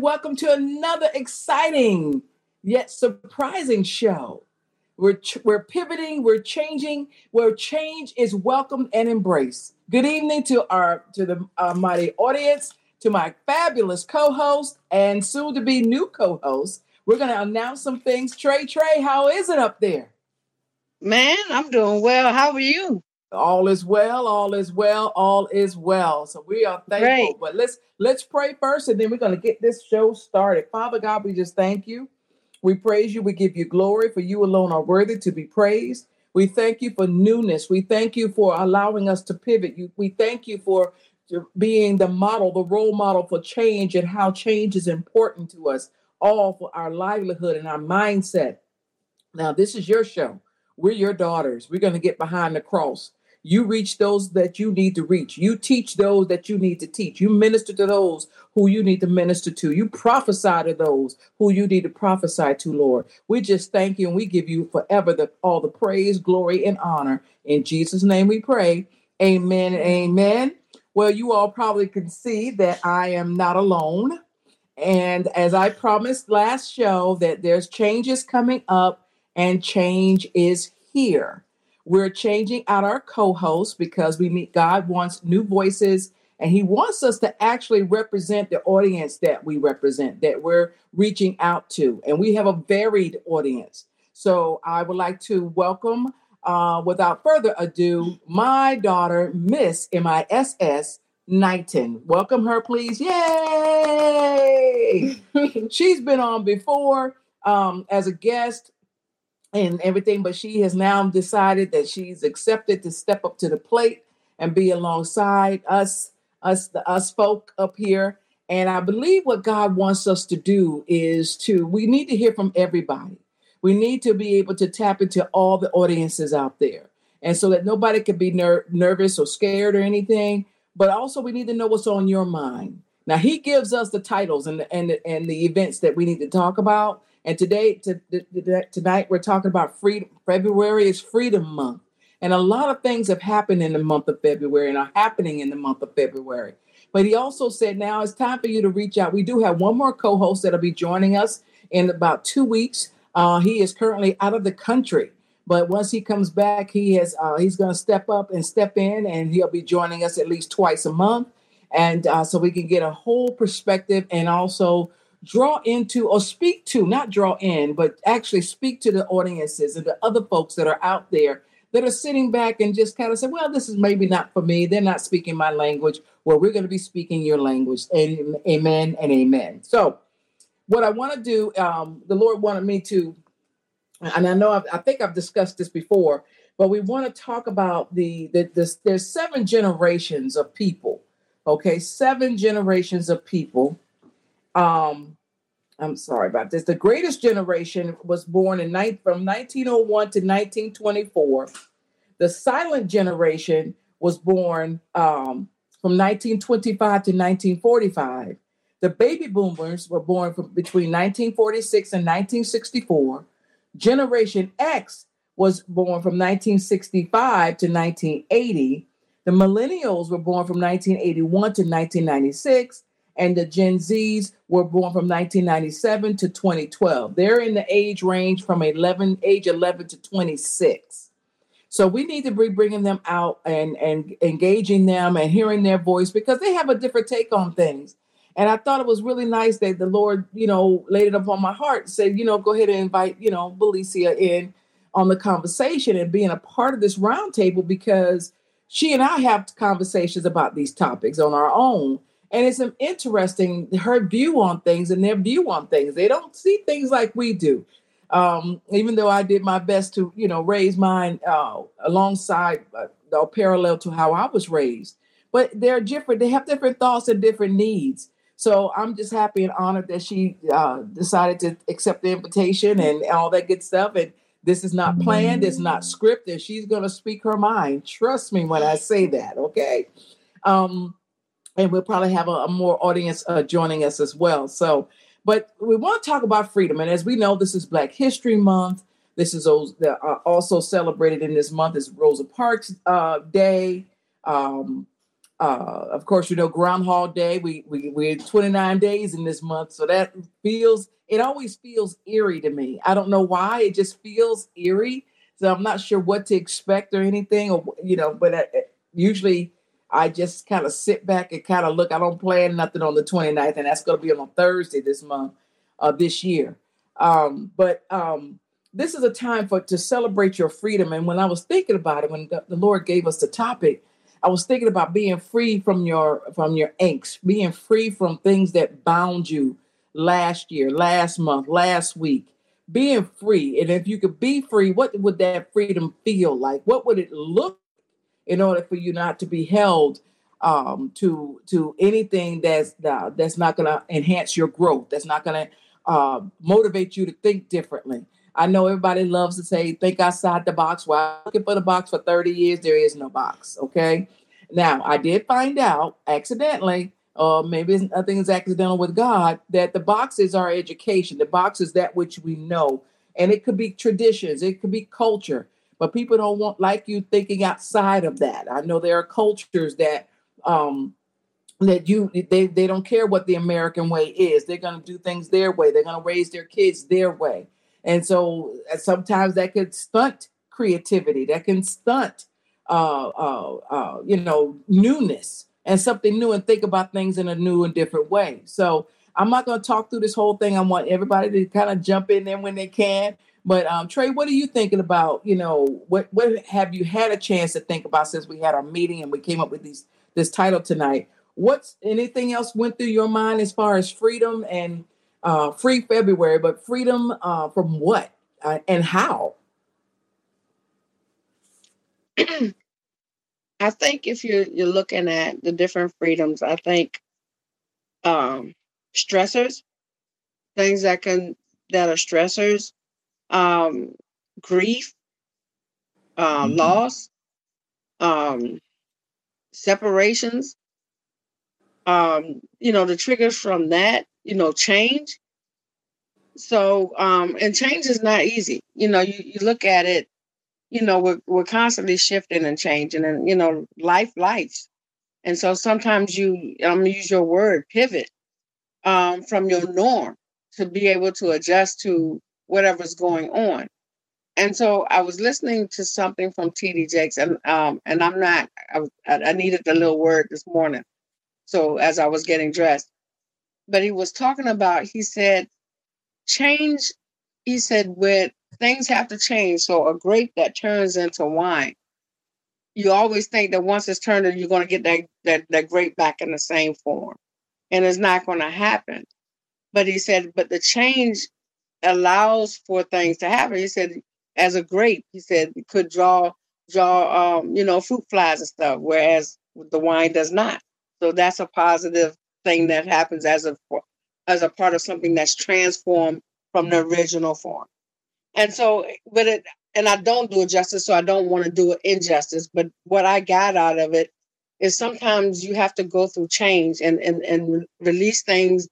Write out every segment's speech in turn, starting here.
Welcome to another exciting yet surprising show. We're, we're pivoting, we're changing, where change is welcomed and embraced. Good evening to our to the uh, mighty audience, to my fabulous co-host and soon to be new co-host. We're going to announce some things. Trey, Trey, how is it up there? Man, I'm doing well. How are you? All is well, all is well, all is well. So we are thankful. But let's let's pray first and then we're going to get this show started. Father God, we just thank you. We praise you. We give you glory for you alone are worthy to be praised. We thank you for newness. We thank you for allowing us to pivot. You, we thank you for being the model, the role model for change and how change is important to us all for our livelihood and our mindset. Now, this is your show. We're your daughters. We're going to get behind the cross. You reach those that you need to reach. You teach those that you need to teach. You minister to those who you need to minister to. You prophesy to those who you need to prophesy to, Lord. We just thank you and we give you forever the, all the praise, glory, and honor. In Jesus' name we pray. Amen amen. Well, you all probably can see that I am not alone. And as I promised last show, that there's changes coming up and change is here. We're changing out our co-hosts because we meet God wants new voices and he wants us to actually represent the audience that we represent, that we're reaching out to. And we have a varied audience. So I would like to welcome, uh, without further ado, my daughter, Miss M-I-S-S Knighton. Welcome her, please. Yay! She's been on before um, as a guest and everything, but she has now decided that she's accepted to step up to the plate and be alongside us, us, the us folk up here. And I believe what God wants us to do is to we need to hear from everybody. We need to be able to tap into all the audiences out there, and so that nobody can be ner- nervous or scared or anything. But also, we need to know what's on your mind. Now, He gives us the titles and the, and the, and the events that we need to talk about. And today, to, to- tonight, we're talking about freedom. February is Freedom Month, and a lot of things have happened in the month of February and are happening in the month of February. But he also said, now it's time for you to reach out. We do have one more co host that'll be joining us in about two weeks. Uh, he is currently out of the country, But once he comes back, he has uh, he's going to step up and step in, and he'll be joining us at least twice a month, and uh, so we can get a whole perspective and also draw into or speak to, not draw in, but actually speak to the audiences and the other folks that are out there that are sitting back and just kind of say, well, this is maybe not for me. They're not speaking my language. Well, we're going to be speaking your language. Amen and amen. So, what I want to do, um, the Lord wanted me to, and I know I've, i think I've discussed this before, but we want to talk about the, the this, there's seven generations of people. Okay, seven generations of people. Um, I'm sorry about this. The greatest generation was born in ni- from 1901 to 1924. The silent generation was born um, from 1925 to 1945. The baby boomers were born from between 1946 and 1964. Generation X was born from 1965 to 1980. The millennials were born from 1981 to 1996 and the Gen Zs were born from 1997 to 2012. They're in the age range from 11, age 11 to 26. So we need to be bringing them out and, and engaging them and hearing their voice because they have a different take on things. And I thought it was really nice that the Lord, you know, laid it upon my heart, said, you know, go ahead and invite, you know, Belicia in on the conversation and being a part of this roundtable because she and I have conversations about these topics on our own and it's interesting her view on things and their view on things. They don't see things like we do. Um, even though I did my best to, you know, raise mine uh, alongside uh, or parallel to how I was raised, but they're different. They have different thoughts and different needs. So I'm just happy and honored that she uh, decided to accept the invitation and all that good stuff. And this is not planned. It's not scripted. She's going to speak her mind. Trust me when I say that. Okay. Um, and we'll probably have a, a more audience uh, joining us as well. So, but we want to talk about freedom, and as we know, this is Black History Month. This is also celebrated in this month is Rosa Parks uh, Day. Um, uh, of course, you know Groundhog Day. We we we're 29 days in this month, so that feels it always feels eerie to me. I don't know why. It just feels eerie. So I'm not sure what to expect or anything, or you know. But uh, usually I just kind of sit back and kind of look. I don't plan nothing on the 29th, and that's going to be on Thursday this month, uh, this year. Um, but um, this is a time for to celebrate your freedom. And when I was thinking about it, when the, the Lord gave us the topic, I was thinking about being free from your from your angst, being free from things that bound you last year, last month, last week. Being free, and if you could be free, what would that freedom feel like? What would it look in order for you not to be held um, to to anything that's uh, that's not going to enhance your growth. That's not going to uh, motivate you to think differently. I know everybody loves to say think outside the box. Well, I'm looking for the box for 30 years. There is no box. Okay. Now I did find out accidentally, or maybe I think it's accidental with God, that the box is our education. The box is that which we know, and it could be traditions. It could be culture but people don't want like you thinking outside of that. I know there are cultures that um that you they, they don't care what the American way is. They're gonna do things their way. They're gonna raise their kids their way. And so uh, sometimes that could stunt creativity, that can stunt uh, uh, uh, you know, newness and something new and think about things in a new and different way. So I'm not going to talk through this whole thing. I want everybody to kind of jump in there when they can. But um, Trey, what are you thinking about? You know, what what have you had a chance to think about since we had our meeting and we came up with these this title tonight? What's anything else went through your mind as far as freedom and uh, free February, but freedom uh, from what uh, and how? I think if you're you're looking at the different freedoms, I think um, stressors, things that can that are stressors, um, grief, um, mm-hmm. loss, um, separations, um, you know, the triggers from that, you know, change. So, um, and change is not easy. You know, you, you look at it, you know, we're, we're constantly shifting and changing and, you know, life, life. And so sometimes you, I'm gonna use your word, pivot um, from your norm to be able to adjust to whatever's going on. and so I was listening to something from TD Jakes, and um, and I'm not. I, I needed the little word this morning, so as I was getting dressed, but he was talking about. He said, change. He said, with things have to change. So a grape that turns into wine, you always think that once it's turned, you're going to get that that that grape back in the same form, and it's not going to happen. But he said, but the change allows for things to happen. He said as a grape, he said could draw draw um, you know fruit flies and stuff, whereas the wine does not. So that's a positive thing that happens as a as a part of something that's transformed from the original form. And so, but it and I don't do it justice, so I don't want to do it injustice. But what I got out of it is sometimes you have to go through change and and and release things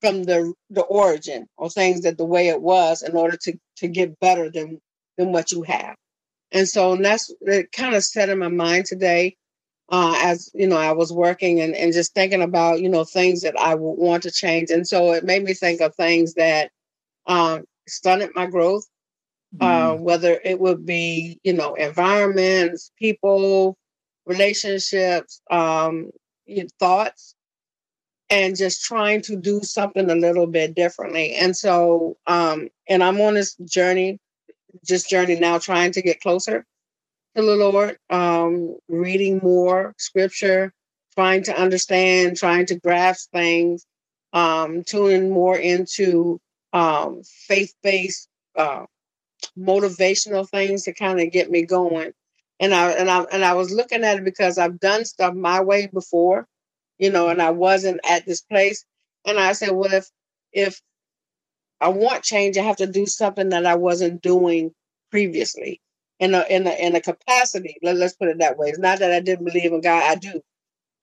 from the the origin or things that the way it was in order to to get better than than what you have. And so and that's it kind of set in my mind today uh, as you know I was working and, and just thinking about you know things that I would want to change. And so it made me think of things that um, stunted my growth, uh, mm-hmm. uh, whether it would be you know environments, people, relationships, um, thoughts, and just trying to do something a little bit differently. And so, um, and I'm on this journey just journey now trying to get closer to the Lord, um, reading more scripture, trying to understand, trying to grasp things, um, tuning more into um, faith based, uh, motivational things to kind of get me going. And I and I and I was looking at it because I've done stuff my way before, you know, and I wasn't at this place. And I said, well, if if I want change, I have to do something that I wasn't doing previously in a in a in a capacity. Let, let's put it that way. It's not that I didn't believe in God. I do,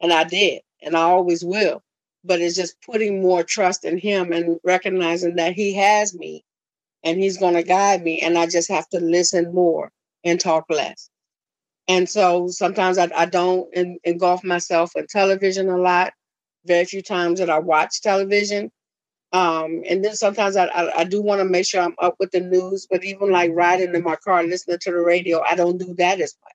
and I did, and I always will. But it's just putting more trust in Him and recognizing that He has me, and He's going to guide me, and I just have to listen more and talk less. And so sometimes I, I don't engulf myself in television a lot. Very few times that I watch television um, and then sometimes I, I, I do want to make sure I'm up with the news, but even like riding in my car listening to the radio, I don't do that as much.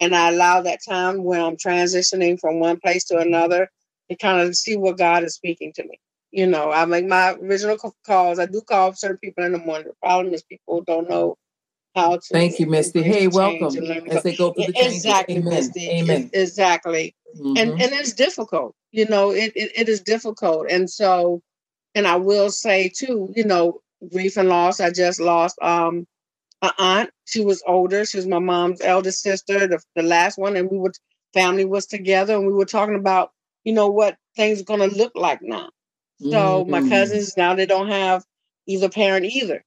And I allow that time when I'm transitioning from one place to another to kind of see what God is speaking to me. You know, I make my original calls. I do call certain people in the morning. The problem is people don't know how to. Thank you, Misty. Hey, welcome as they go through the changes. Exactly, Amen. Misty. Amen. Exactly. Mm-hmm. And and it's difficult. You know, it, it, it is difficult. And so and I will say too, you know, grief and loss. I just lost um an aunt. She was older. She was my mom's eldest sister, the, the last one, and we were family was together, and we were talking about, you know, what things are going to look like now. So mm-hmm. my cousins now they don't have either parent either,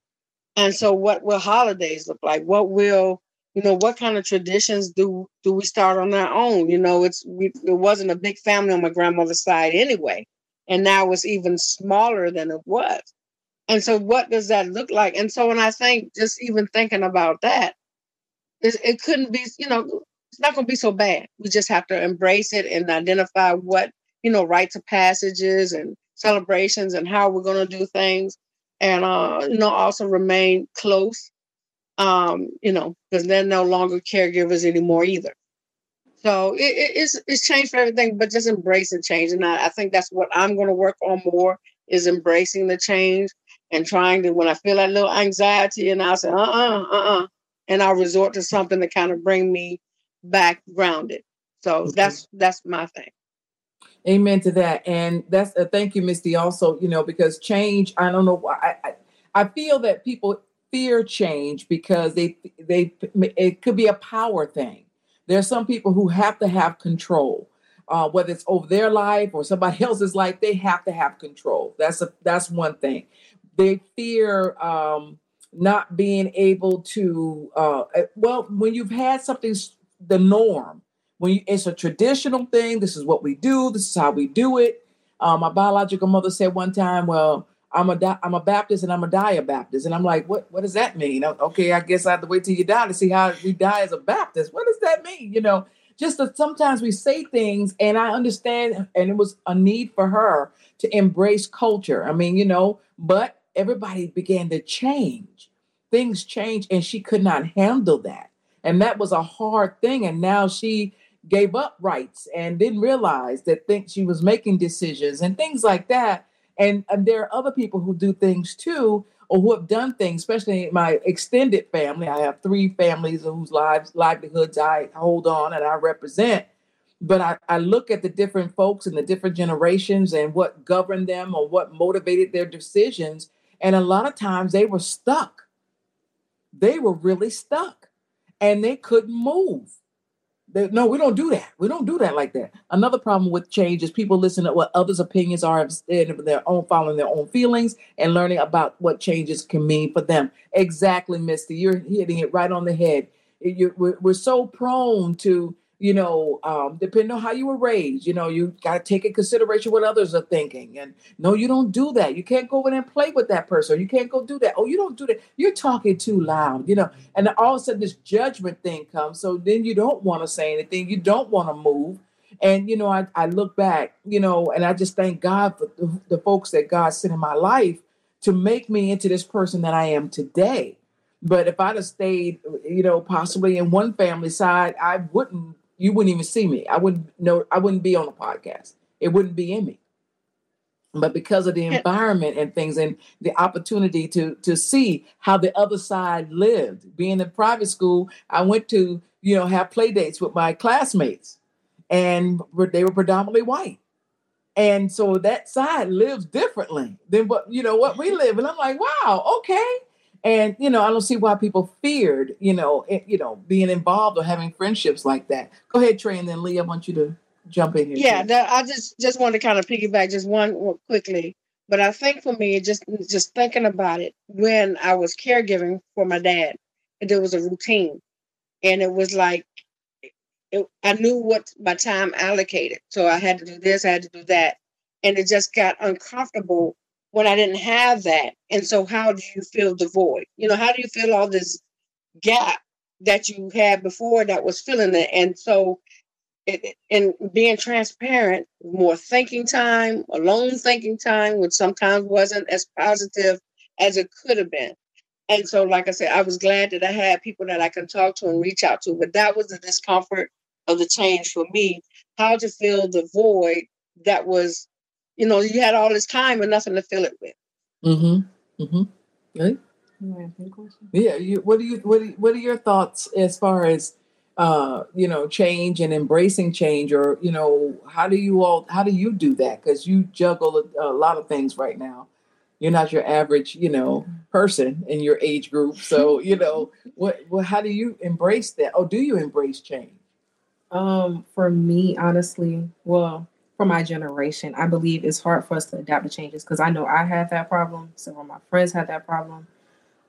and so what will holidays look like? What will you know? What kind of traditions do do we start on our own? You know, it's we, it wasn't a big family on my grandmother's side anyway, and now it's even smaller than it was. And so, what does that look like? And so, when I think, just even thinking about that, it couldn't be, you know, it's not going to be so bad. We just have to embrace it and identify what, you know, rites of passages and celebrations and how we're going to do things. And, uh, you know, also remain close, um, you know, because they're no longer caregivers anymore either. So it, it, it's it's changed for everything, but just embracing change, and I, I think that's what I'm going to work on more is embracing the change and trying to when I feel that little anxiety, and I'll say uh uh uh uh, and I'll resort to something to kind of bring me back grounded. So okay. that's that's my thing. Amen to that, and that's uh, thank you, Misty. Also, you know, because change, I don't know why I, I feel that people fear change because they they it could be a power thing there are some people who have to have control, uh, whether it's over their life or somebody else's life. They have to have control. That's a that's one thing. They fear um, not being able to. Uh, eh, well, when you've had something the norm, when you, it's a traditional thing. This is what we do. This is how we do it. Uh, my biological mother said one time, "Well, I'm a I'm a Baptist and I'm a die a Baptist. And I'm like, what what does that mean? Okay, I guess I have to wait till you die to see how we die as a Baptist. What does that mean? You know, just that sometimes we say things and I understand and it was a need for her to embrace culture. I mean, you know, but everybody began to change. things changed, and she could not handle that. And that was a hard thing. And now she gave up rights and didn't realize that think she was making decisions and things like that. And, and there are other people who do things too, or who have done things, especially my extended family. I have three families whose lives livelihoods I hold on and I represent. But I, I look at the different folks and the different generations and what governed them or what motivated their decisions. And a lot of times they were stuck. They were really stuck and they couldn't move. They, no, we don't do that. We don't do that like that. Another problem with change is people listen to what others' opinions are instead of their own, following their own feelings and learning about what changes can mean for them. Exactly, Misty. You're hitting it right on the head. You're, we're, we're so prone to you know, um, depending on how you were raised, you know, you got to take in consideration what others are thinking. And no, you don't do that. You can't go in and play with that person. You can't go do that. Oh, you don't do that. You're talking too loud, you know. And all of a sudden, this judgment thing comes. So then you don't want to say anything. You don't want to move. And, you know, I, I look back, you know, and I just thank God for the, the folks that God sent in my life to make me into this person that I am today. But if I'd have stayed, you know, possibly in one family side, I wouldn't you wouldn't even see me. I wouldn't know. I wouldn't be on the podcast. It wouldn't be in me. But because of the environment and things, and the opportunity to to see how the other side lived, being in private school, I went to you know have play dates with my classmates, and they were predominantly white, and so that side lives differently than what you know what we live. And I'm like, wow, okay and you know, I don't see why people feared, you know, it, you know, being involved or having friendships like that. Go ahead, Trey, and then Lee, I want you to jump in here. Yeah, I just just want to kind of piggyback just one, one quickly. But I think for me, just just thinking about it, when I was caregiving for my dad, there was a routine, and it was like it, I knew what my time allocated, so I had to do this, I had to do that, and it just got uncomfortable when I didn't have that. And so, how do you fill the void? You know, how do you fill all this gap that you had before that was filling it? And so, it, and being transparent, more thinking time, alone thinking time, which sometimes wasn't as positive as it could have been. And so, like I said, I was glad that I had people that I can talk to and reach out to. But that was the discomfort of the change for me. How to fill the void that was you know, you had all this time and nothing to fill it with. Mm-hmm. Mm-hmm. Right? Yeah. You, what do you what are, what are your thoughts as far as uh, you know change and embracing change, or you know how do you all how do you do that? Because you juggle a, a, lot of things right now. You're not your average you know person in your age group, so you know what. Well, how do you embrace that? Or do you embrace change? Um, for me, honestly, well, for my generation, I believe it's hard for us to adapt to changes because I know I had that problem. Several of my friends had that problem.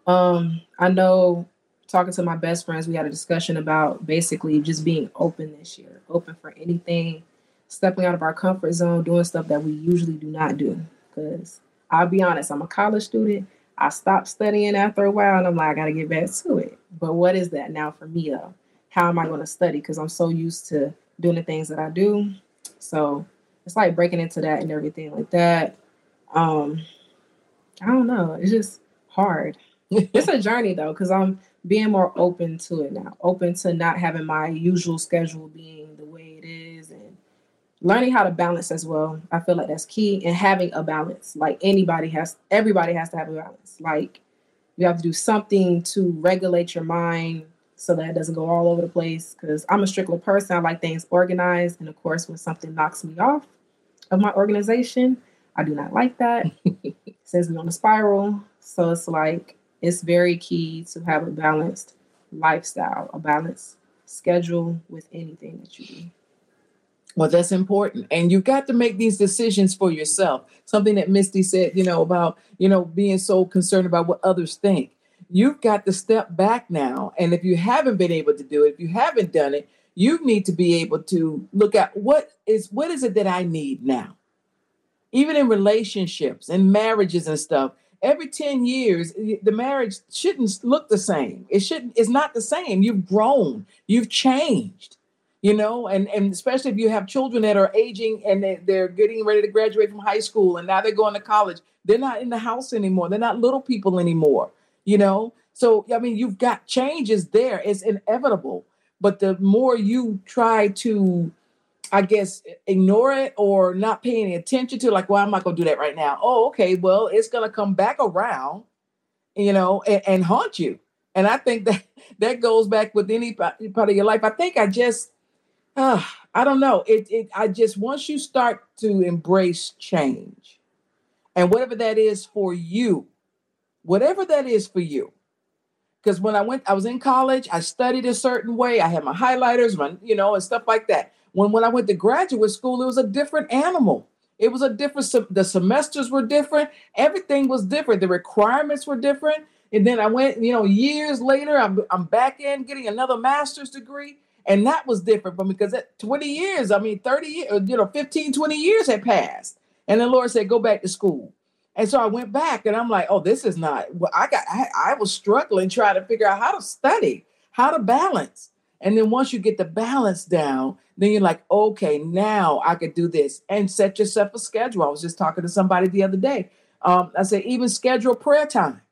Um, I know talking to my best friends, we had a discussion about basically just being open this year, open for anything, stepping out of our comfort zone, doing stuff that we usually do not do. Because I'll be honest, I'm a college student. I stopped studying after a while and I'm like, I got to get back to it. But what is that now for me, though? How am I going to study? Because I'm so used to doing the things that I do. So it's like breaking into that and everything like that. Um, I don't know. It's just hard. it's a journey though, because I'm being more open to it now, open to not having my usual schedule being the way it is and learning how to balance as well. I feel like that's key and having a balance. Like anybody has, everybody has to have a balance. Like you have to do something to regulate your mind so that it doesn't go all over the place. Because I'm a strictly person. I like things organized. And of course, when something knocks me off of my organization, I do not like that. it sends me on a spiral. So it's like it's very key to have a balanced lifestyle, a balanced schedule with anything that you do. Well, that's important. And you've got to make these decisions for yourself. Something that Misty said, you know, about, you know, being so concerned about what others think you've got to step back now. And if you haven't been able to do it, if you haven't done it, you need to be able to look at what is what is it that I need now? Even in relationships and marriages and stuff, every 10 years, the marriage shouldn't look the same. It shouldn't, it's not the same. You've grown, you've changed, you know, and, and especially if you have children that are aging and they, they're getting ready to graduate from high school and now they're going to college. They're not in the house anymore. They're not little people anymore you know So, I mean, you've got changes there. It's inevitable. But the more you try to, I guess, ignore it or not pay any attention to, like, well, I'm not going to do that right now. Oh, okay. Well, it's going to come back around, you know, and, and haunt you. And I think that that goes back with any part of your life. I think I just, uh, I don't know. It, it, I just, once you start to embrace change and whatever that is for you, whatever that is for you, because when I went, I was in college, I studied a certain way. I had my highlighters, my, you know, and stuff like that. When when I went to graduate school, it was a different animal. It was a different. The semesters were different. Everything was different. The requirements were different. And then I went, you know, years later, I'm I'm back in getting another master's degree. And that was different for me because at 20 years, I mean, 30 years, you know, 15, 20 years had passed. And the Lord said, go back to school. And so I went back and I'm like, oh, this is not well, I got I, I was struggling trying to figure out how to study, how to balance. And then once you get the balance down, then you're like, okay, now I could do this and set yourself a schedule. I was just talking to somebody the other day. Um, I said, even schedule prayer time,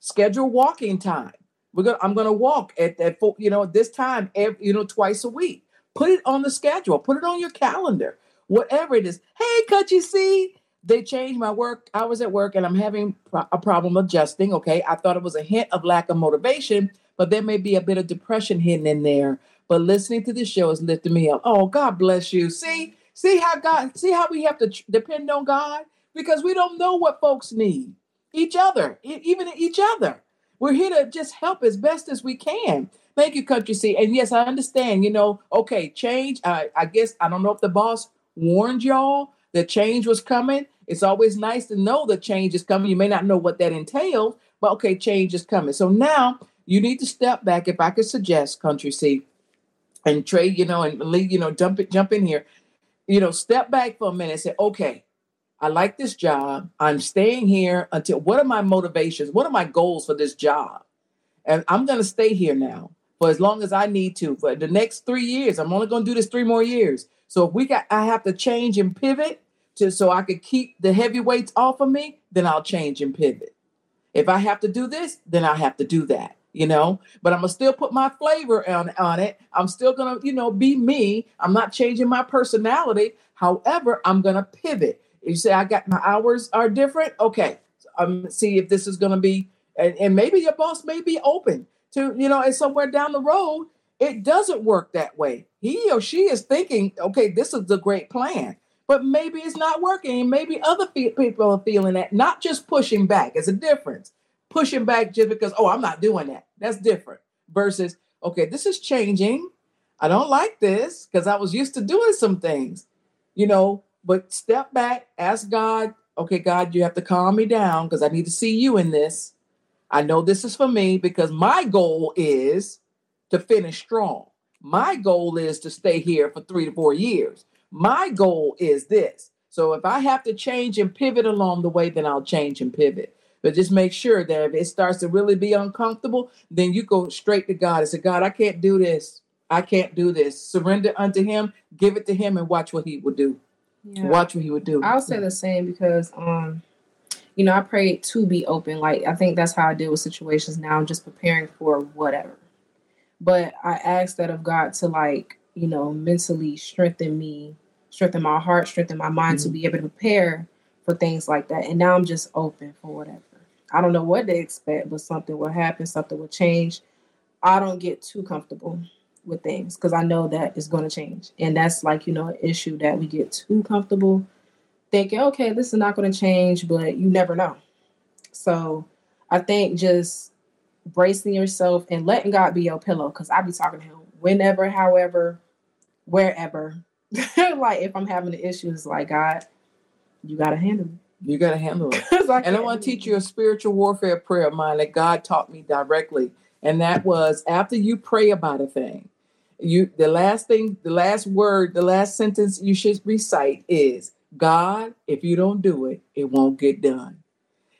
schedule walking time. We're gonna, I'm gonna walk at that, you know, this time, every, you know, twice a week. Put it on the schedule, put it on your calendar, whatever it is. Hey, Country C, they changed my work hours at work and I'm having a problem adjusting. Okay. I thought it was a hint of lack of motivation, but there may be a bit of depression hidden in there. But listening to this show is lifting me up. Oh, God bless you. See, see how God, see how we have to depend on God because we don't know what folks need. Each other, even each other. We're here to just help as best as we can. Thank you, Country C. And yes, I understand, you know, okay, change. I, I guess, I don't know if the boss warned y'all that change was coming it's always nice to know the change is coming. You may not know what that entails, but okay, change is coming. So now you need to step back. If I could suggest, Country C, and Trey, you know, and Lee, you know, jump it, jump in here. You know, step back for a minute and say, okay, I like this job. I'm staying here until what are my motivations? What are my goals for this job? And I'm going to stay here now for as long as I need to. For the next three years, I'm only going to do this three more years. So if we got, I have to change and pivot to so I could keep the heavyweights off of me, then I'll change and pivot. If I have to do this, then I have to do that, you know. But I'm gonna still put my flavor on, on it. I'm still gonna, you know, be me. I'm not changing my personality. However, I'm gonna pivot. You say I got my hours are different. Okay. Um, see if this is gonna be and, and maybe your boss may be open to, you know, and somewhere down the road, it doesn't work that way. He or she is thinking, okay, this is the great plan but maybe it's not working. Maybe other people are feeling that. Not just pushing back. It's a difference. Pushing back just because, oh, I'm not doing that. That's different. Versus, okay, this is changing. I don't like this because I was used to doing some things, you know. But step back, ask God, okay, God, you have to calm me down because I need to see you in this. I know this is for me because my goal is to finish strong. My goal is to stay here for three to four years. My goal is this. So if I have to change and pivot along the way, then I'll change and pivot. But just make sure that if it starts to really be uncomfortable, then you go straight to God and say, God, I can't do this. I can't do this. Surrender unto Him, give it to Him, and watch what He will do. Yeah. Watch what He would do. I'll say the same because, um, you know, I pray to be open. Like I think that's how I deal with situations now. I'm just preparing for whatever. But I ask that of God to like, you know, mentally strengthen me strengthen my heart, strengthen my mind mm-hmm. to be able to prepare for things like that. And now I'm just open for whatever. I don't know what they expect, but something will happen, something will change. I don't get too comfortable with things because I know that it's going to change. And that's like, you know, an issue that we get too comfortable thinking, okay, this is not going to change, but you never know. So I think just bracing yourself and letting God be your pillow because I'll be talking to him whenever, however, wherever, like if I'm having the issues, like God, you gotta handle it. You gotta handle it. I and I want to teach you a spiritual warfare prayer of mine that God taught me directly. And that was after you pray about a thing, you the last thing, the last word, the last sentence you should recite is God, if you don't do it, it won't get done.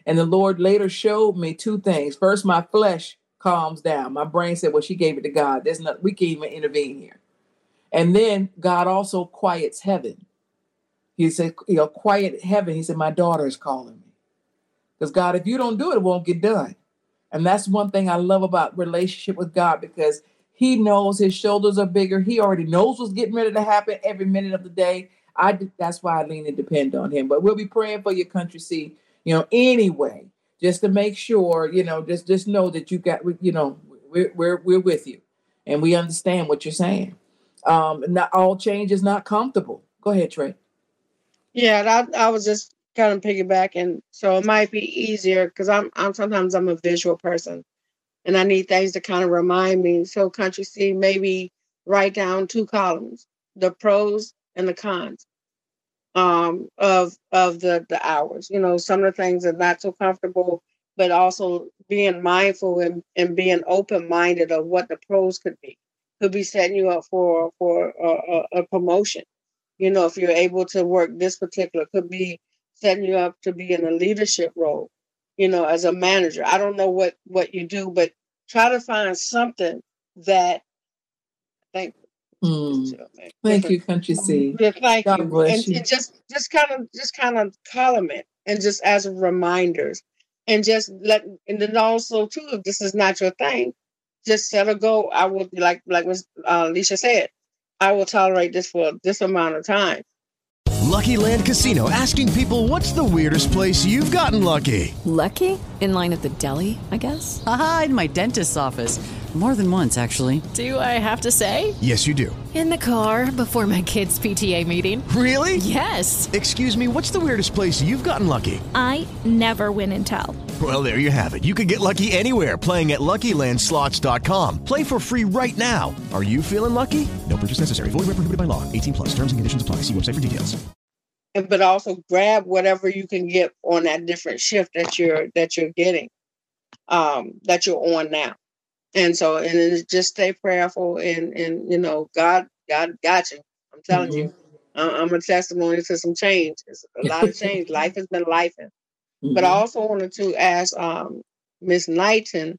And the Lord later showed me two things. First, my flesh calms down. My brain said, Well, she gave it to God. There's not we can't even intervene here. And then God also quiets heaven. He said, you know, quiet heaven. He said, My daughter is calling me. Because God, if you don't do it, it won't get done. And that's one thing I love about relationship with God because he knows his shoulders are bigger. He already knows what's getting ready to happen every minute of the day. I that's why I lean and depend on him. But we'll be praying for your Country C, you know, anyway, just to make sure, you know, just just know that you got, you know, we're we're we're with you, and we understand what you're saying. Um, not all change is not comfortable. Go ahead, Trey. Yeah, I, I was just kind of piggybacking, so it might be easier because I'm I'm sometimes I'm a visual person, and I need things to kind of remind me. So, country C, maybe write down two columns: the pros and the cons um, of of the the hours. You know, some of the things are not so comfortable, but also being mindful and, and being open minded of what the pros could be. Could be setting you up for for a, a, a promotion. You know, if you're able to work this particular, could be setting you up to be in a leadership role. You know, as a manager. I don't know what what you do, but try to find something that. Thank Mm. Thank you, Country C. Yeah, thank God you. bless And, you. and just just kind of just kind of column it and just as reminders and just let and then also too if this is not your thing, just set a goal. I will be like like Ms. Uh, Alicia said, I will tolerate this for this amount of time. Lucky Land Casino asking people what's the weirdest place you've gotten lucky? Lucky? In line at the deli, I guess? Aha, in my dentist's office. More than once, actually. Do I have to say? Yes, you do. In the car before my kids' PTA meeting. Really? Yes. Excuse me, what's the weirdest place you've gotten lucky? I never win and tell. Well, there you have it. You can get lucky anywhere playing at LuckyLandSlots.com. Play for free right now. Are you feeling lucky? No purchase necessary. Void where prohibited by law. 18 plus. Terms and conditions apply. See website for details. But also grab whatever you can get on that different shift that you're that you're getting, um, that you're on now. And so and then just stay prayerful and and you know, God God got you. I'm telling you. I- I'm a testimony to some change. It's a lot of change. Life has been life. But I also wanted to ask um, Miss Knighton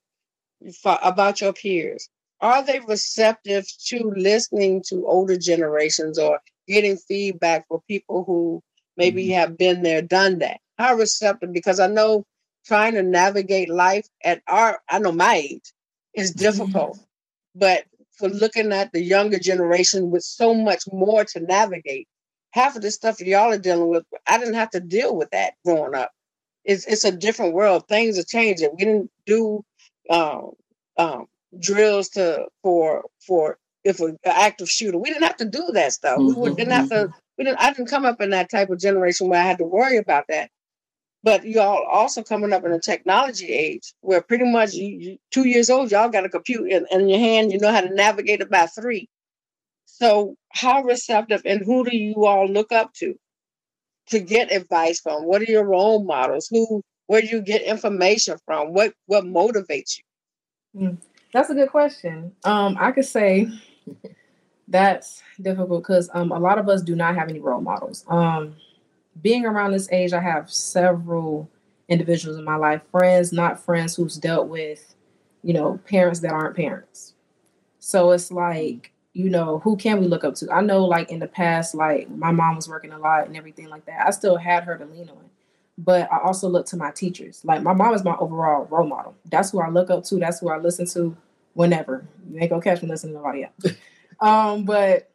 for, about your peers. Are they receptive to listening to older generations or getting feedback for people who maybe have been there, done that? How receptive? Because I know trying to navigate life at our, I know my age, is difficult. But for looking at the younger generation with so much more to navigate, half of the stuff y'all are dealing with, I didn't have to deal with that growing up it's it's a different world. Things are changing. We didn't do um, um, drills to for for if an active shooter. We didn't have to do that stuff. We didn't have to. We didn't. I didn't come up in that type of generation where I had to worry about that. But y'all also coming up in a technology age where pretty much you, you two years old, y'all got a computer in, in your hand. You know how to navigate it by three. So how receptive and who do you all look up to? To get advice from? What are your role models? Who where do you get information from? What what motivates you? Mm, That's a good question. Um, I could say that's difficult because um, a lot of us do not have any role models. Um, being around this age, I have several individuals in my life, friends, not friends, who's dealt with, you know, parents that aren't parents. So it's like, you know, who can we look up to? I know, like in the past, like my mom was working a lot and everything like that. I still had her to lean on, but I also look to my teachers. Like my mom is my overall role model. That's who I look up to. That's who I listen to whenever. You ain't gonna catch me listening to nobody else. um, but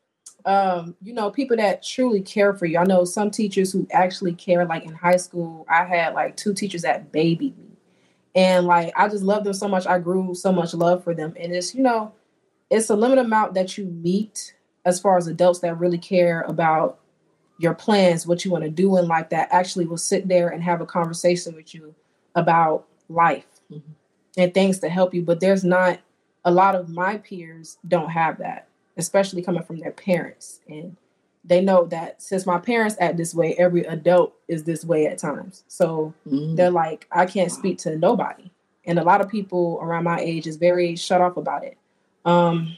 um, you know, people that truly care for you. I know some teachers who actually care. Like in high school, I had like two teachers that babied me, and like I just love them so much. I grew so much love for them, and it's you know, it's a limited amount that you meet as far as adults that really care about your plans, what you want to do in life, that actually will sit there and have a conversation with you about life mm-hmm. and things to help you. But there's not a lot of my peers don't have that, especially coming from their parents. And they know that since my parents act this way, every adult is this way at times. So mm. they're like, I can't speak to nobody. And a lot of people around my age is very shut off about it. Um,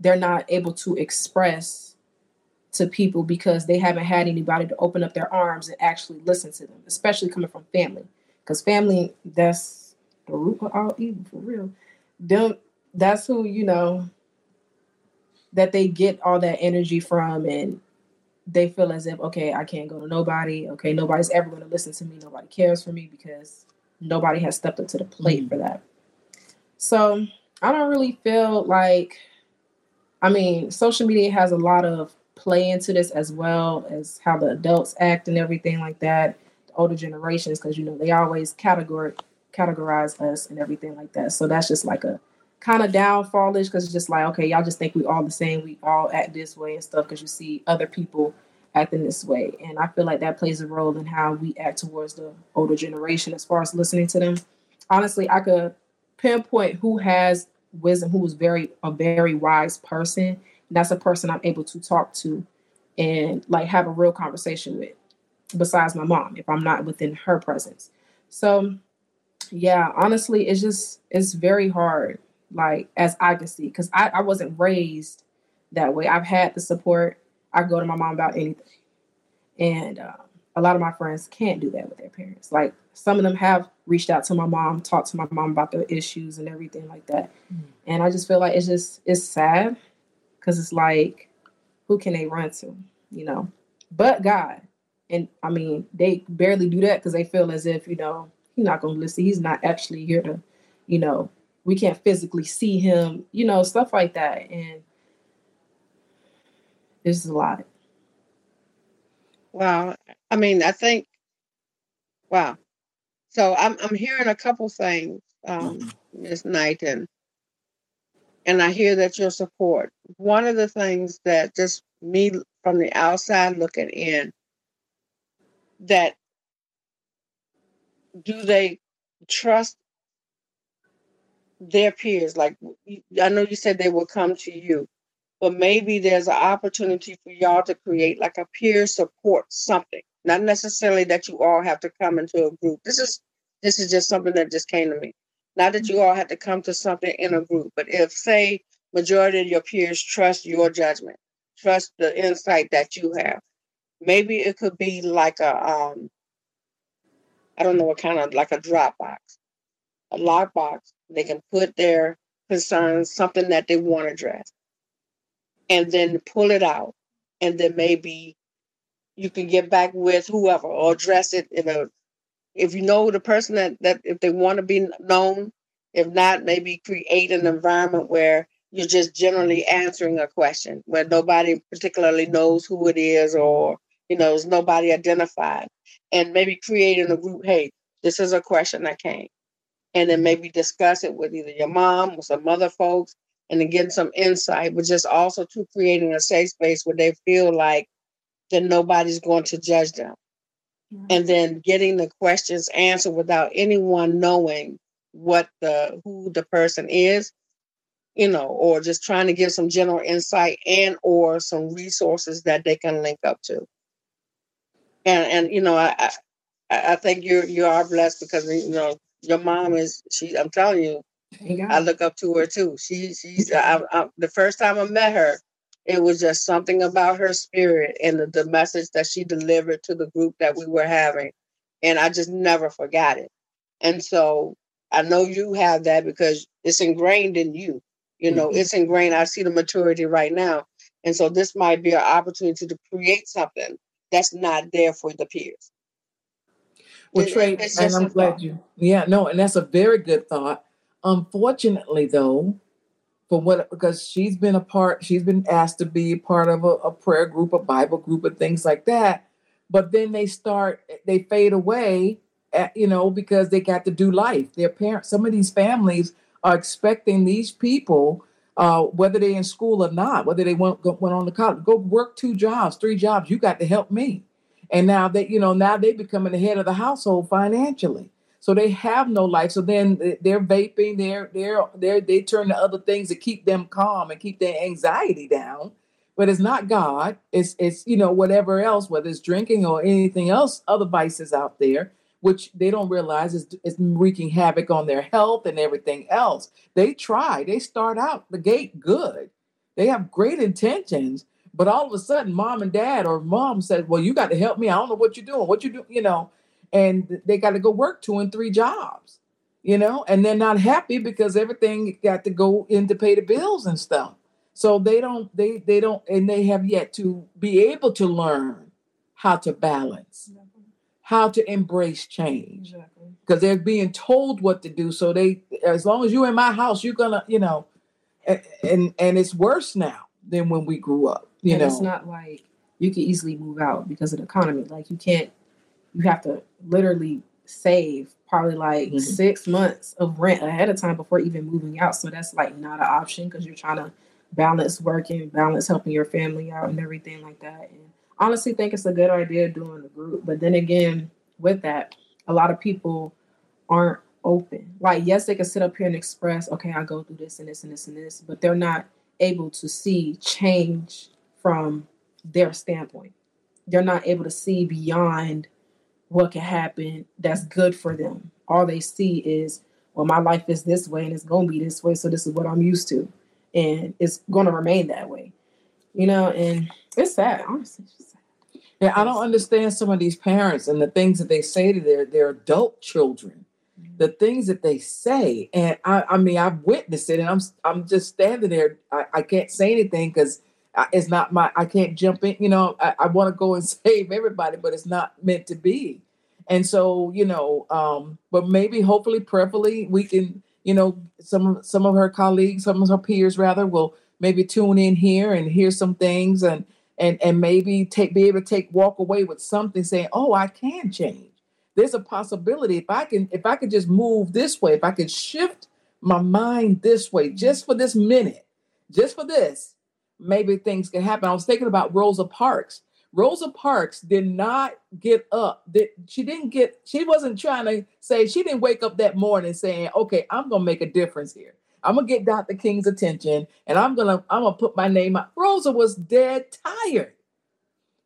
they're not able to express to people because they haven't had anybody to open up their arms and actually listen to them, especially coming from family. Because family, that's the root of all evil for real. Don't that's who, you know, that they get all that energy from and they feel as if, okay, I can't go to nobody. Okay, nobody's ever going to listen to me. Nobody cares for me because nobody has stepped up to the plate mm-hmm. for that. So I don't really feel like, I mean, social media has a lot of play into this as well as how the adults act and everything like that. The older generations, because you know they always categorize categorize us and everything like that. So that's just like a kind of downfallish because it's just like okay, y'all just think we all the same, we all act this way and stuff because you see other people acting this way, and I feel like that plays a role in how we act towards the older generation as far as listening to them. Honestly, I could pinpoint who has wisdom, who is very a very wise person. that's a person I'm able to talk to and like have a real conversation with, besides my mom, if I'm not within her presence. So yeah, honestly, it's just it's very hard, like as I can see, because I, I wasn't raised that way. I've had the support. I go to my mom about anything. And um, a lot of my friends can't do that with their parents. Like some of them have reached out to my mom, talked to my mom about their issues and everything like that. Mm. And I just feel like it's just it's sad because it's like, who can they run to, you know? But God. And I mean, they barely do that because they feel as if, you know, he's not going to listen. He's not actually here to, you know, we can't physically see him, you know, stuff like that. And it's a lot. Wow. I mean, I think, wow. So I'm I'm hearing a couple things, um, Ms. Knighton, and I hear that your support. One of the things that just me from the outside looking in, that do they trust their peers? Like I know you said they will come to you, but maybe there's an opportunity for y'all to create like a peer support something. Not necessarily that you all have to come into a group. This is this is just something that just came to me. Not that you all have to come to something in a group, but if say majority of your peers trust your judgment, trust the insight that you have, maybe it could be like a um I don't know what kind of like a Dropbox, a lockbox. They can put their concerns, something that they want to address, and then pull it out, and then maybe you can get back with whoever or address it in a if you know the person that, that if they want to be known, if not, maybe create an environment where you're just generally answering a question where nobody particularly knows who it is or you know there's nobody identified. And maybe creating a group hey this is a question that came. And then maybe discuss it with either your mom or some other folks and then some insight but just also to creating a safe space where they feel like that nobody's going to judge them. And then getting the questions answered without anyone knowing what the who the person is you know or just trying to give some general insight and or some resources that they can link up to. And and you know i i, I think you you are blessed because you know your mom is she i'm telling you i look up to her too. She she's I, I, the first time i met her it was just something about her spirit and the, the message that she delivered to the group that we were having. And I just never forgot it. And so I know you have that because it's ingrained in you. You know, mm-hmm. it's ingrained. I see the maturity right now. And so this might be an opportunity to create something that's not there for the peers. Well, Trey, and I'm glad you, yeah, no, and that's a very good thought. Unfortunately, though, for what because she's been a part she's been asked to be part of a, a, prayer group a bible group and things like that. But then they start they fade away at, you know because they got to do life. Their parents some of these families are expecting these people uh, whether they're in school or not whether they went, went on to college go work two jobs three jobs you got to help me. And now that you know now they're becoming the head of the household financially so they have no life. So then they're vaping, they're they're they they turn to other things to keep them calm and keep their anxiety down. But it's not God. It's it's you know whatever else, whether it's drinking or anything else, other vices out there, which they don't realize is is wreaking havoc on their health and everything else. They try. They start out the gate good. They have great intentions, but all of a sudden, mom and dad or mom said, "Well, you got to help me. I don't know what you're doing. What you do? You know." And they got to go work two and three jobs, you know, and they're not happy because everything got to go in to pay the bills and stuff. So they don't, they they don't, and they have yet to be able to learn how to balance, how to embrace change because they're being told what to do. So they, as long as you're in my house, you're gonna, you know, and and, and it's worse now than when we grew up. You and know, it's not like you can easily move out because of the economy. Like you can't, you have to literally save probably like Mhm. six months of rent ahead of time before even moving out. So that's like not an option because you're trying to balance working, balance helping your family out, and everything like that. And honestly, think it's a good idea doing the group. But then again, with that, a lot of people aren't open. Like, yes, they can sit up here and express, okay, I go through this and this and this and this, but they're not able to see change from their standpoint. They're not able to see beyond what can happen that's good for them. All they see is, well, my life is this way and it's going to be this way. So this is what I'm used to. And it's going to remain that way. You know, and it's sad, honestly. It's sad. Yeah, I don't understand some of these parents and the things that they say to their their adult children, mm-hmm. the things that they say, and I, I mean I've witnessed it, and I'm I'm just standing there. I, I can't say anything because it's not my. I can't jump in. You know, I, I want to go and save everybody, but it's not meant to be. And so you know, um, but maybe hopefully, prayerfully, we can. You know, some some of her colleagues, some of her peers rather, will maybe tune in here and hear some things and and and maybe take be able to take walk away with something saying oh i can change there's a possibility if i can if i could just move this way if i could shift my mind this way just for this minute just for this maybe things can happen i was thinking about rosa parks rosa parks did not get up did, she didn't get she wasn't trying to say she didn't wake up that morning saying okay i'm gonna make a difference here I'm gonna get Dr. King's attention and I'm gonna I'm gonna put my name out. Rosa was dead tired.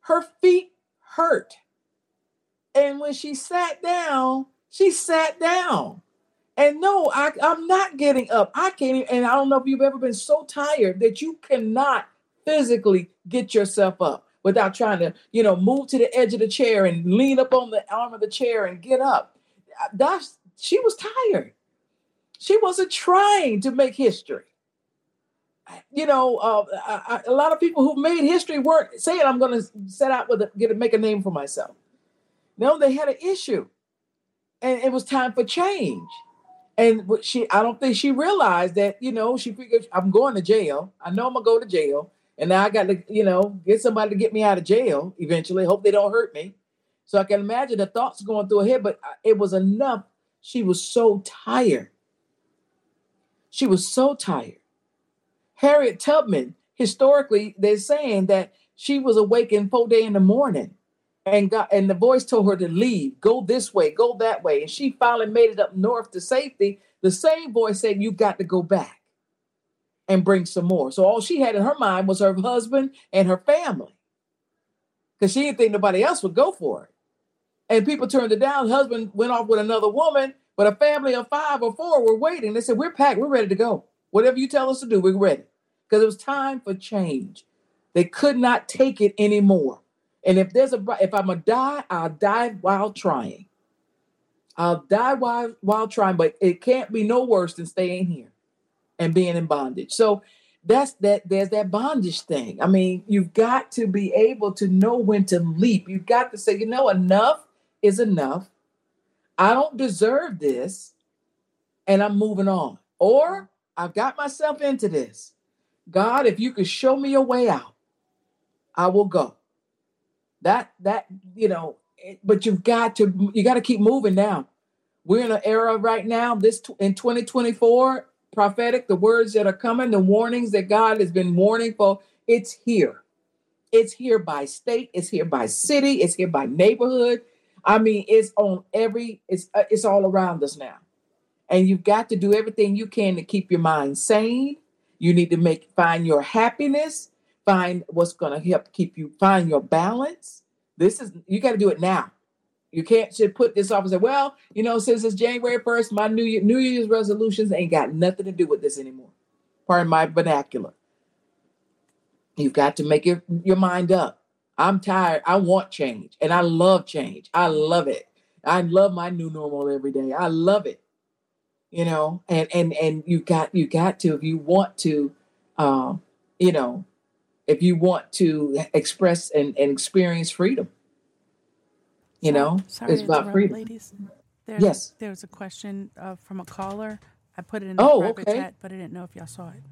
Her feet hurt. And when she sat down, she sat down. And no, I, I'm not getting up. I can't even, and I don't know if you've ever been so tired that you cannot physically get yourself up without trying to, you know, move to the edge of the chair and lean up on the arm of the chair and get up. That's she was tired. She wasn't trying to make history. You know, uh, I, I, a lot of people who made history weren't saying, "I'm going to set out with a, get a, make a name for myself." No, they had an issue, and it was time for change. And she, I don't think she realized that. You know, she figured, "I'm going to jail. I know I'm gonna go to jail, and now I got to, you know, get somebody to get me out of jail eventually. Hope they don't hurt me." So I can imagine the thoughts going through her head, but uh, it was enough. She was so tired. She was so tired. Harriet Tubman, historically, they're saying that she was awakened four day in the morning and got and the voice told her to leave, go this way, go that way. And she finally made it up north to safety. The same voice said, You got to go back and bring some more. So all she had in her mind was her husband and her family. Because she didn't think nobody else would go for it. And people turned it down. Husband went off with another woman, but a family of five or four were waiting. They said, We're packed, we're ready to go. Whatever you tell us to do, we're ready. Because it was time for change. They could not take it anymore. And if there's a if I'm gonna die, I'll die while trying. I'll die while while trying, but it can't be no worse than staying here and being in bondage. So that's that there's that bondage thing. I mean, you've got to be able to know when to leap. You've got to say, you know, enough is enough. I don't deserve this, and I'm moving on. Or I've got myself into this. God, if you could show me a way out, I will go. That that you know, but you've got to you got to keep moving now. We're in an era right now. This in 2024, prophetic, the words that are coming, the warnings that God has been warning for, it's here. It's here by state. It's here by city. It's here by neighborhood. I mean, it's on every. It's uh, it's all around us now, and you've got to do everything you can to keep your mind sane. You need to make find your happiness. Find what's going to help keep you find your balance. This is you got to do it now. You can't just put this off and say, "Well, you know, since it's January first, my New Year New Year's resolutions ain't got nothing to do with this anymore." Pardon my vernacular. You've got to make your, your mind up. I'm tired. I want change, and I love change. I love it. I love my new normal every day. I love it. You know, and and and you got you got to if you want to, um, you know, if you want to express and, and experience freedom. You know, Sorry it's about freedom. ladies. There's, Yes. There was a question uh, from a caller. I put it in the Oh, private okay. chat, but I didn't know if y'all saw it.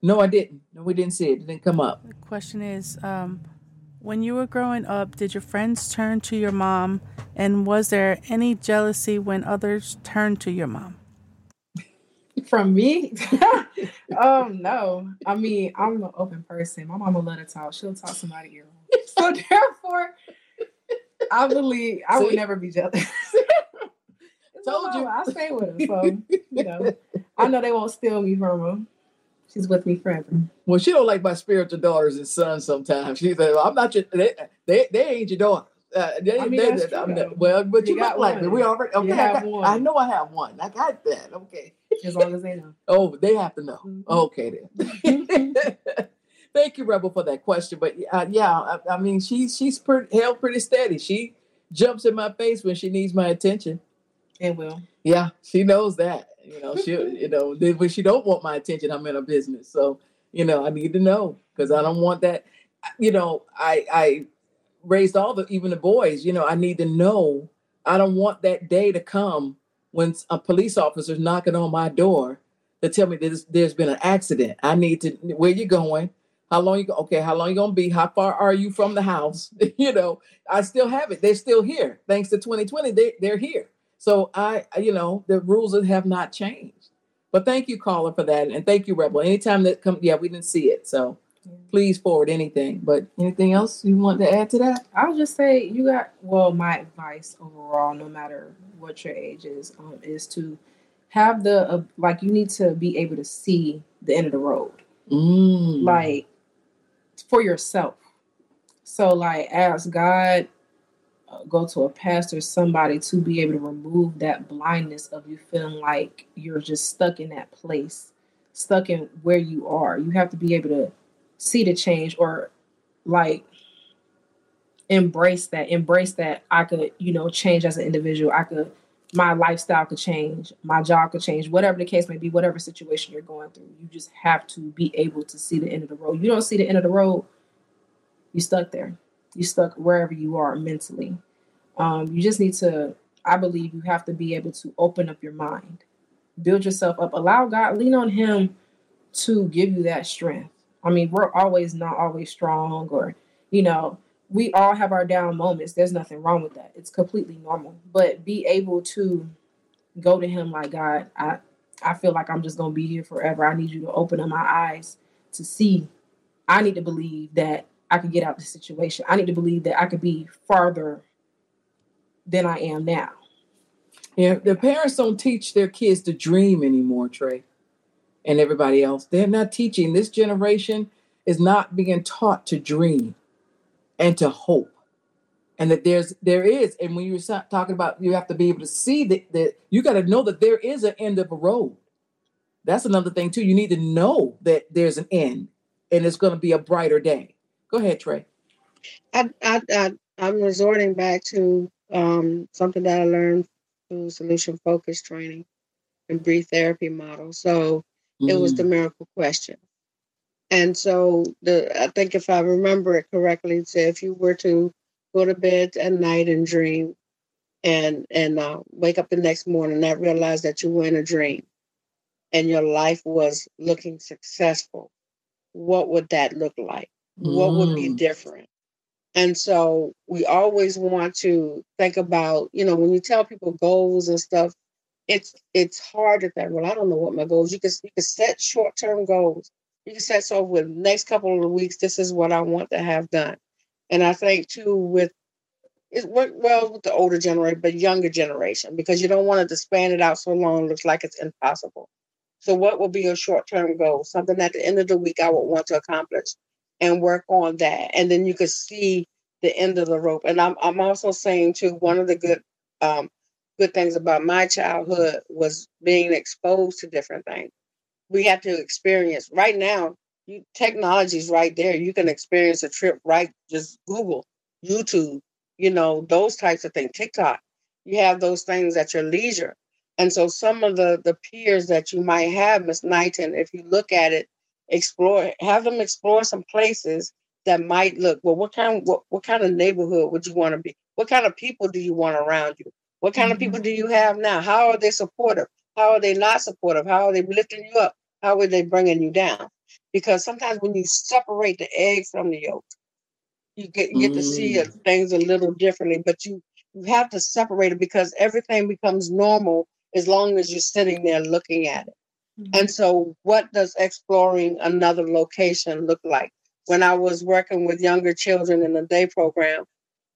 No, I didn't. No, we didn't see it. It didn't come up. The question is, um, when you were growing up, did your friends turn to your mom, and was there any jealousy when others turned to your mom? From me? um, no. I mean, I'm an open person. My mama love to talk. She'll talk somebody ear off. So therefore, I believe I would never be jealous. Told you. I stay with her. So, you know, I know they won't steal me from her. She's with me forever. Well, she don't like my spiritual daughters and sons. Sometimes she said, "I'm not your. They, they, they ain't your daughter." Uh, they, I mean, they- that's they- I'm true, not- well, but you, You got like me. We already. Okay, You I, got, one. I know I have one. I got that. Okay. As long as they know. Oh, they have to know. Mhm. Okay then. Thank you, Rebel, for that question. But uh, yeah, I, I mean, she's she's pretty held pretty steady. She jumps in my face when she needs my attention. And will. Yeah, she knows that. You know, she you know when she don't want my attention, I'm in her business. So you know, I need to know because I don't want that. You know, I I raised all the even the boys. You know, I need to know. I don't want that day to come when a police officer's knocking on my door to tell me there's there's been an accident. I need to where you going? How long you go? Okay, how long you gonna be? How far are you from the house? you know, I still have it. They're still here. Thanks to 2020, they they're here. So I, I- you know, the rules have not changed. But thank you, caller, for that, and thank you, Rebel. Anytime that come, yeah, we didn't see it, so please forward anything. But anything else you want to add to that? I'll just say you got well, my advice overall, no matter what your age is, um, is to have the uh, like you need to be able to see the end of the road. Mm. Like for yourself. So like ask God, uh, go to a pastor, somebody to be able to remove that blindness of you feeling like you're just stuck in that place, stuck in where you are. You have to be able to see the change or like embrace that embrace that i could you know change as an individual. I could my lifestyle could change my job could change whatever the case may be whatever situation you're going through you just have to be able to see the end of the road. You don't see the end of the road you stuck there. You stuck wherever you are mentally. Um, you just need to i believe you have to be able to open up your mind. Build yourself up. Allow god lean on him to give you that strength i mean we're always not always strong or you know we all have our down moments. There's nothing wrong with that. It's completely normal. But be able to go to him like god i i feel like i'm just going to be here forever. I need you to open up my eyes to see. I need to believe that i could get out of the situation. I need to believe that i could be farther than i am now. Yeah, the parents don't teach their kids to dream anymore, Trey, and everybody else. They're not teaching. This generation is not being taught to dream and to hope, and that there's there is. And when you're talking about, you have to be able to see that that you got to know that there is an end of a road. That's another thing too. You need to know that there's an end, and it's going to be a brighter day. Go ahead, Trey. I, I, I, I'm resorting back to um, something that I learned through solution focused training and brief therapy model. So it was the miracle question. And so the I think if I remember it correctly, it said if you were to go to bed at night and dream and and uh, wake up the next morning and not realize that you were in a dream and your life was looking successful, what would that look like? What would be Mm. different? And so we always want to think about, you know, when you tell people goals and stuff, it's it's hard to think, well, I don't know what my goals. You can you can set short term goals. You can set so with next couple of weeks, this is what I want to have done. And I think too with it worked well with the older generation, but younger generation, because you don't want to span it out so long, it looks like it's impossible. So what will be your short term goal? Something at the end of the week I would want to accomplish and work on that. And then you could see the end of the rope. And I'm I'm also saying too, one of the good um good things about my childhood was being exposed to different things. We have to experience right now, you technology's right there. You can experience a trip right, just Google, YouTube, you know, those types of things, TikTok. You have those things at your leisure. And so some of the the peers that you might have, Miss Knighton, if you look at it, explore, have them explore some places that might look well. What kind what what kind of neighborhood would you want to be? What kind of people do you want around you? What kind mm-hmm. of people do you have now? How are they supportive? How are they not supportive? How are they lifting you up? How are they bringing you down? Because sometimes when you separate the egg from the yolk, you get you get mm. to see mm. things a little differently. But you you have to separate it because everything becomes normal as long as you're sitting there looking at it. Mm-hmm. And so, what does exploring another location look like? When I was working with younger children in the day program,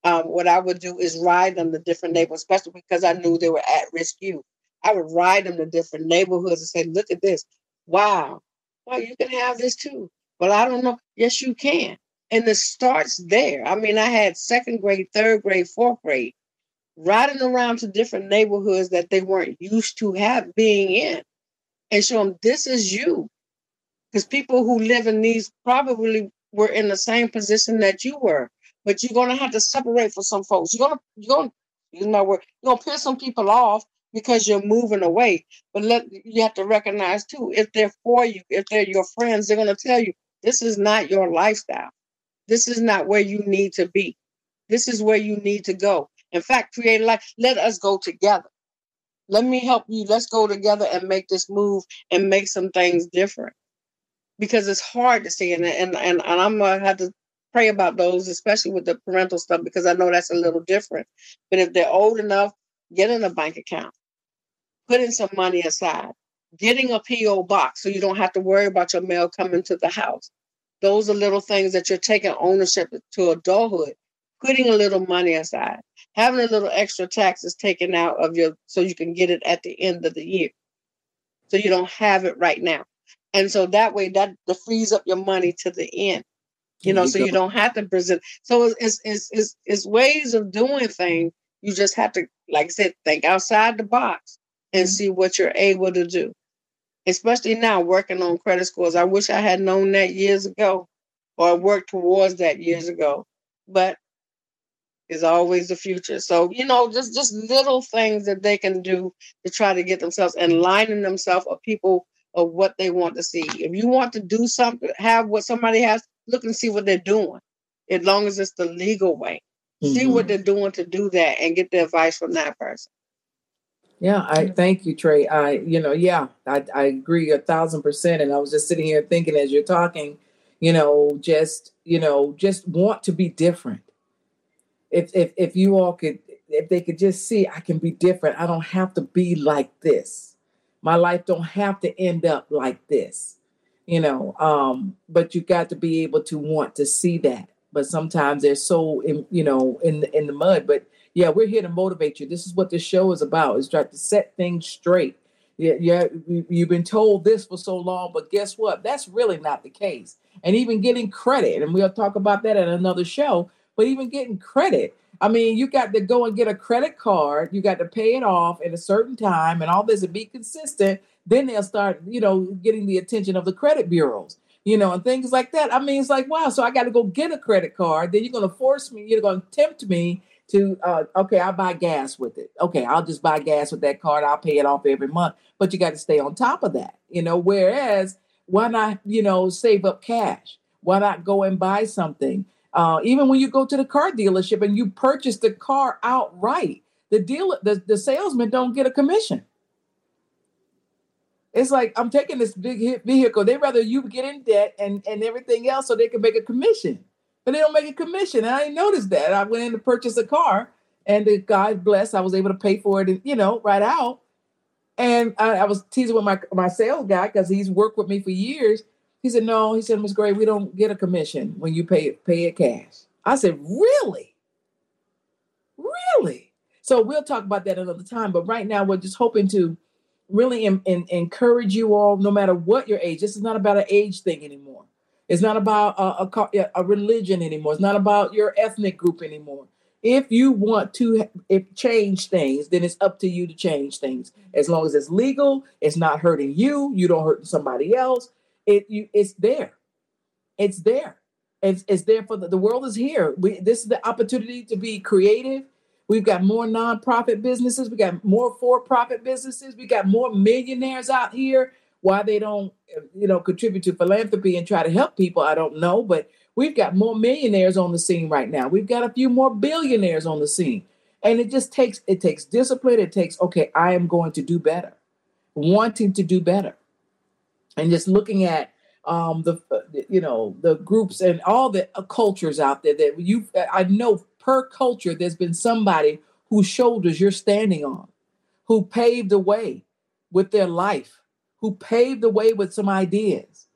um, what I would do is ride them to different neighborhoods, especially because I knew they were at risk youth. I would ride them to different neighborhoods and say, "Look at this! Wow, well, you can have this too." Well, I don't know. Yes, you can. And it starts there. I mean, I had second grade, third grade, fourth grade riding around to different neighborhoods that they weren't used to have being in and show them this is you. Because people who live in these probably were in the same position that you were. But you're gonna have to separate for some folks. You're gonna you're gonna use my word, you're gonna piss some people off because you're moving away. But let you have to recognize too, if they're for you, if they're your friends, they're gonna tell you this is not your lifestyle. This is not where you need to be. This is where you need to go. In fact, create a life. Let us go together. Let me help you. Let's go together and make this move and make some things different. Because it's hard to see, and and and, and I'm gonna have to pray about those, especially with the parental stuff, because I know that's a little different. But if they're old enough, get in a bank account, put in some money aside, getting a PO box so you don't have to worry about your mail coming to the house. Those are little things that you're taking ownership to adulthood, putting a little money aside having a little extra taxes taken out of your so you can get it at the end of the year. So you don't have it right now. And so that way that, that frees up your money to the end. You know, you so go. you don't have to present. So it's, it's it's it's ways of doing things. You just have to, like I said, think outside the box and mm-hmm. see what you're able to do. Especially now working on credit scores. I wish I had known that years ago or worked towards that years ago. But is always the future. So, you know, just just little things that they can do to try to get themselves and lining themselves of people of what they want to see. If you want to do something, have what somebody has, look and see what they're doing. As long as it's the legal way. Mm-hmm. See what mm-hmm. they're doing to do that and get the advice from that person. Yeah, I thank you, Trey. I, you know, yeah, I, I agree a thousand percent. And I was just sitting here thinking as you're talking, you know, just, you know, just want to be different if if if you all could if they could just see I can be different. I don't have to be like this. My life don't have to end up like this. You know, um, but you got to be able to want to see that. But sometimes they're so in, you know, in in the mud. But yeah, we're here to motivate you. This is what this show is about, is try to set things straight. Yeah, yeah, you've been told this for so long, but guess what? That's really not the case. And even getting credit, and we'll talk about that in another show but even getting credit. I mean, you got to go and get a credit card. You got to pay it off at a certain time and all this and be consistent. Then they'll start, you know, getting the attention of the credit bureaus, you know, and things like that. I mean, it's like, wow, so I got to go get a credit card. Then you're going to force me, you're going to tempt me to, uh, okay, I'll buy gas with it. Okay, I'll just buy gas with that card. I'll pay it off every month. But you got to stay on top of that, you know, whereas why not, you know, save up cash? Why not go and buy something? Uh, even when you go to the car dealership and you purchase the car outright, the dealer, the, the salesman don't get a commission. It's like I'm taking this big vehicle. They rather you get in debt and, and everything else so they can make a commission. But they don't make a commission. And I didn't notice that. I went in to purchase a car and the God bless, I was able to pay for it, and you know, right out. And I, I was teasing with my my sales guy because he's worked with me for years. He said, No, he said, Miss Gray, we don't get a commission when you pay pay it cash. I said, Really? Really? So we'll talk about that another time. But right now, we're just hoping to really in, in, encourage you all, no matter what your age. This is not about an age thing anymore. It's not about a, a, a religion anymore. It's not about your ethnic group anymore. If you want to if change things, then it's up to you to change things. As long as it's legal, it's not hurting you, you don't hurt somebody else it you it's there. It's there. It's, it's there for the, the world is here. We this is the opportunity to be creative. We've got more nonprofit businesses. We got more for-profit businesses. We got more millionaires out here. Why they don't, you know, contribute to philanthropy and try to help people, I don't know. But We've got more millionaires on the scene right now. We've got a few more billionaires on the scene. And it just takes it takes discipline. It takes, okay, I am going to do better, wanting to do better. And just looking at um, the uh, you know the groups and all the uh, cultures out there that you I know per culture there's been somebody whose shoulders you're standing on, who paved the way with their life, who paved the way with some ideas,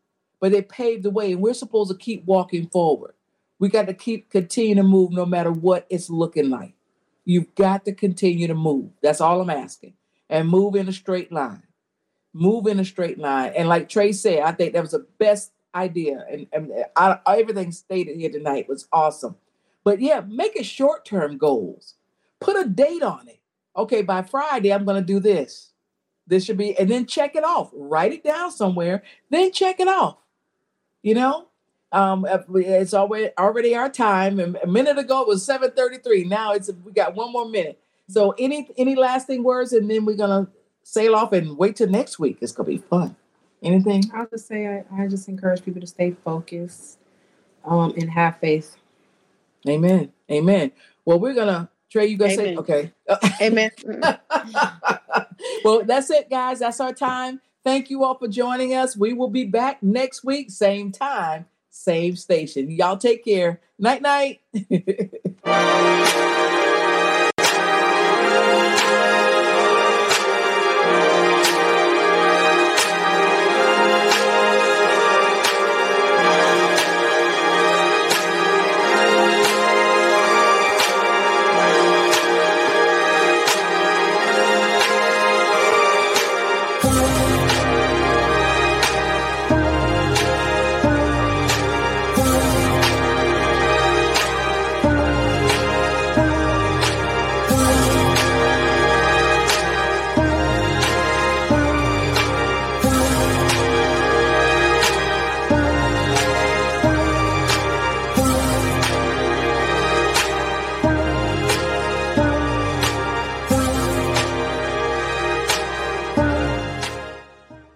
but they paved the way, and we're supposed to keep walking forward. We got to keep continue to move no matter what it's looking like. You've got to continue to move. That's all I'm asking. And move in a straight line. Move in a straight line. And like Trey said, I think that was the best idea. And, and I, everything stated here tonight was awesome. But yeah, make it short term goals. Put a date on it. Okay, by Friday, I'm going to do this. This should be, and then check it off. Write it down somewhere, then check it off. You know, um, uh, it's already already our time. And A minute ago it was 7:33. Now it's we got one more minute. So any any lasting words, and then we're gonna sail off and wait till next week. It's gonna be fun. Anything? I'll just say I, I just encourage people to stay focused um, and have faith. Amen. Amen. Well, we're gonna Trey. You gonna Amen. say okay? Amen. well, that's it, guys. That's our time. Thank you all for joining us. We will be back next week, same time, same station. Y'all take care. Night, night.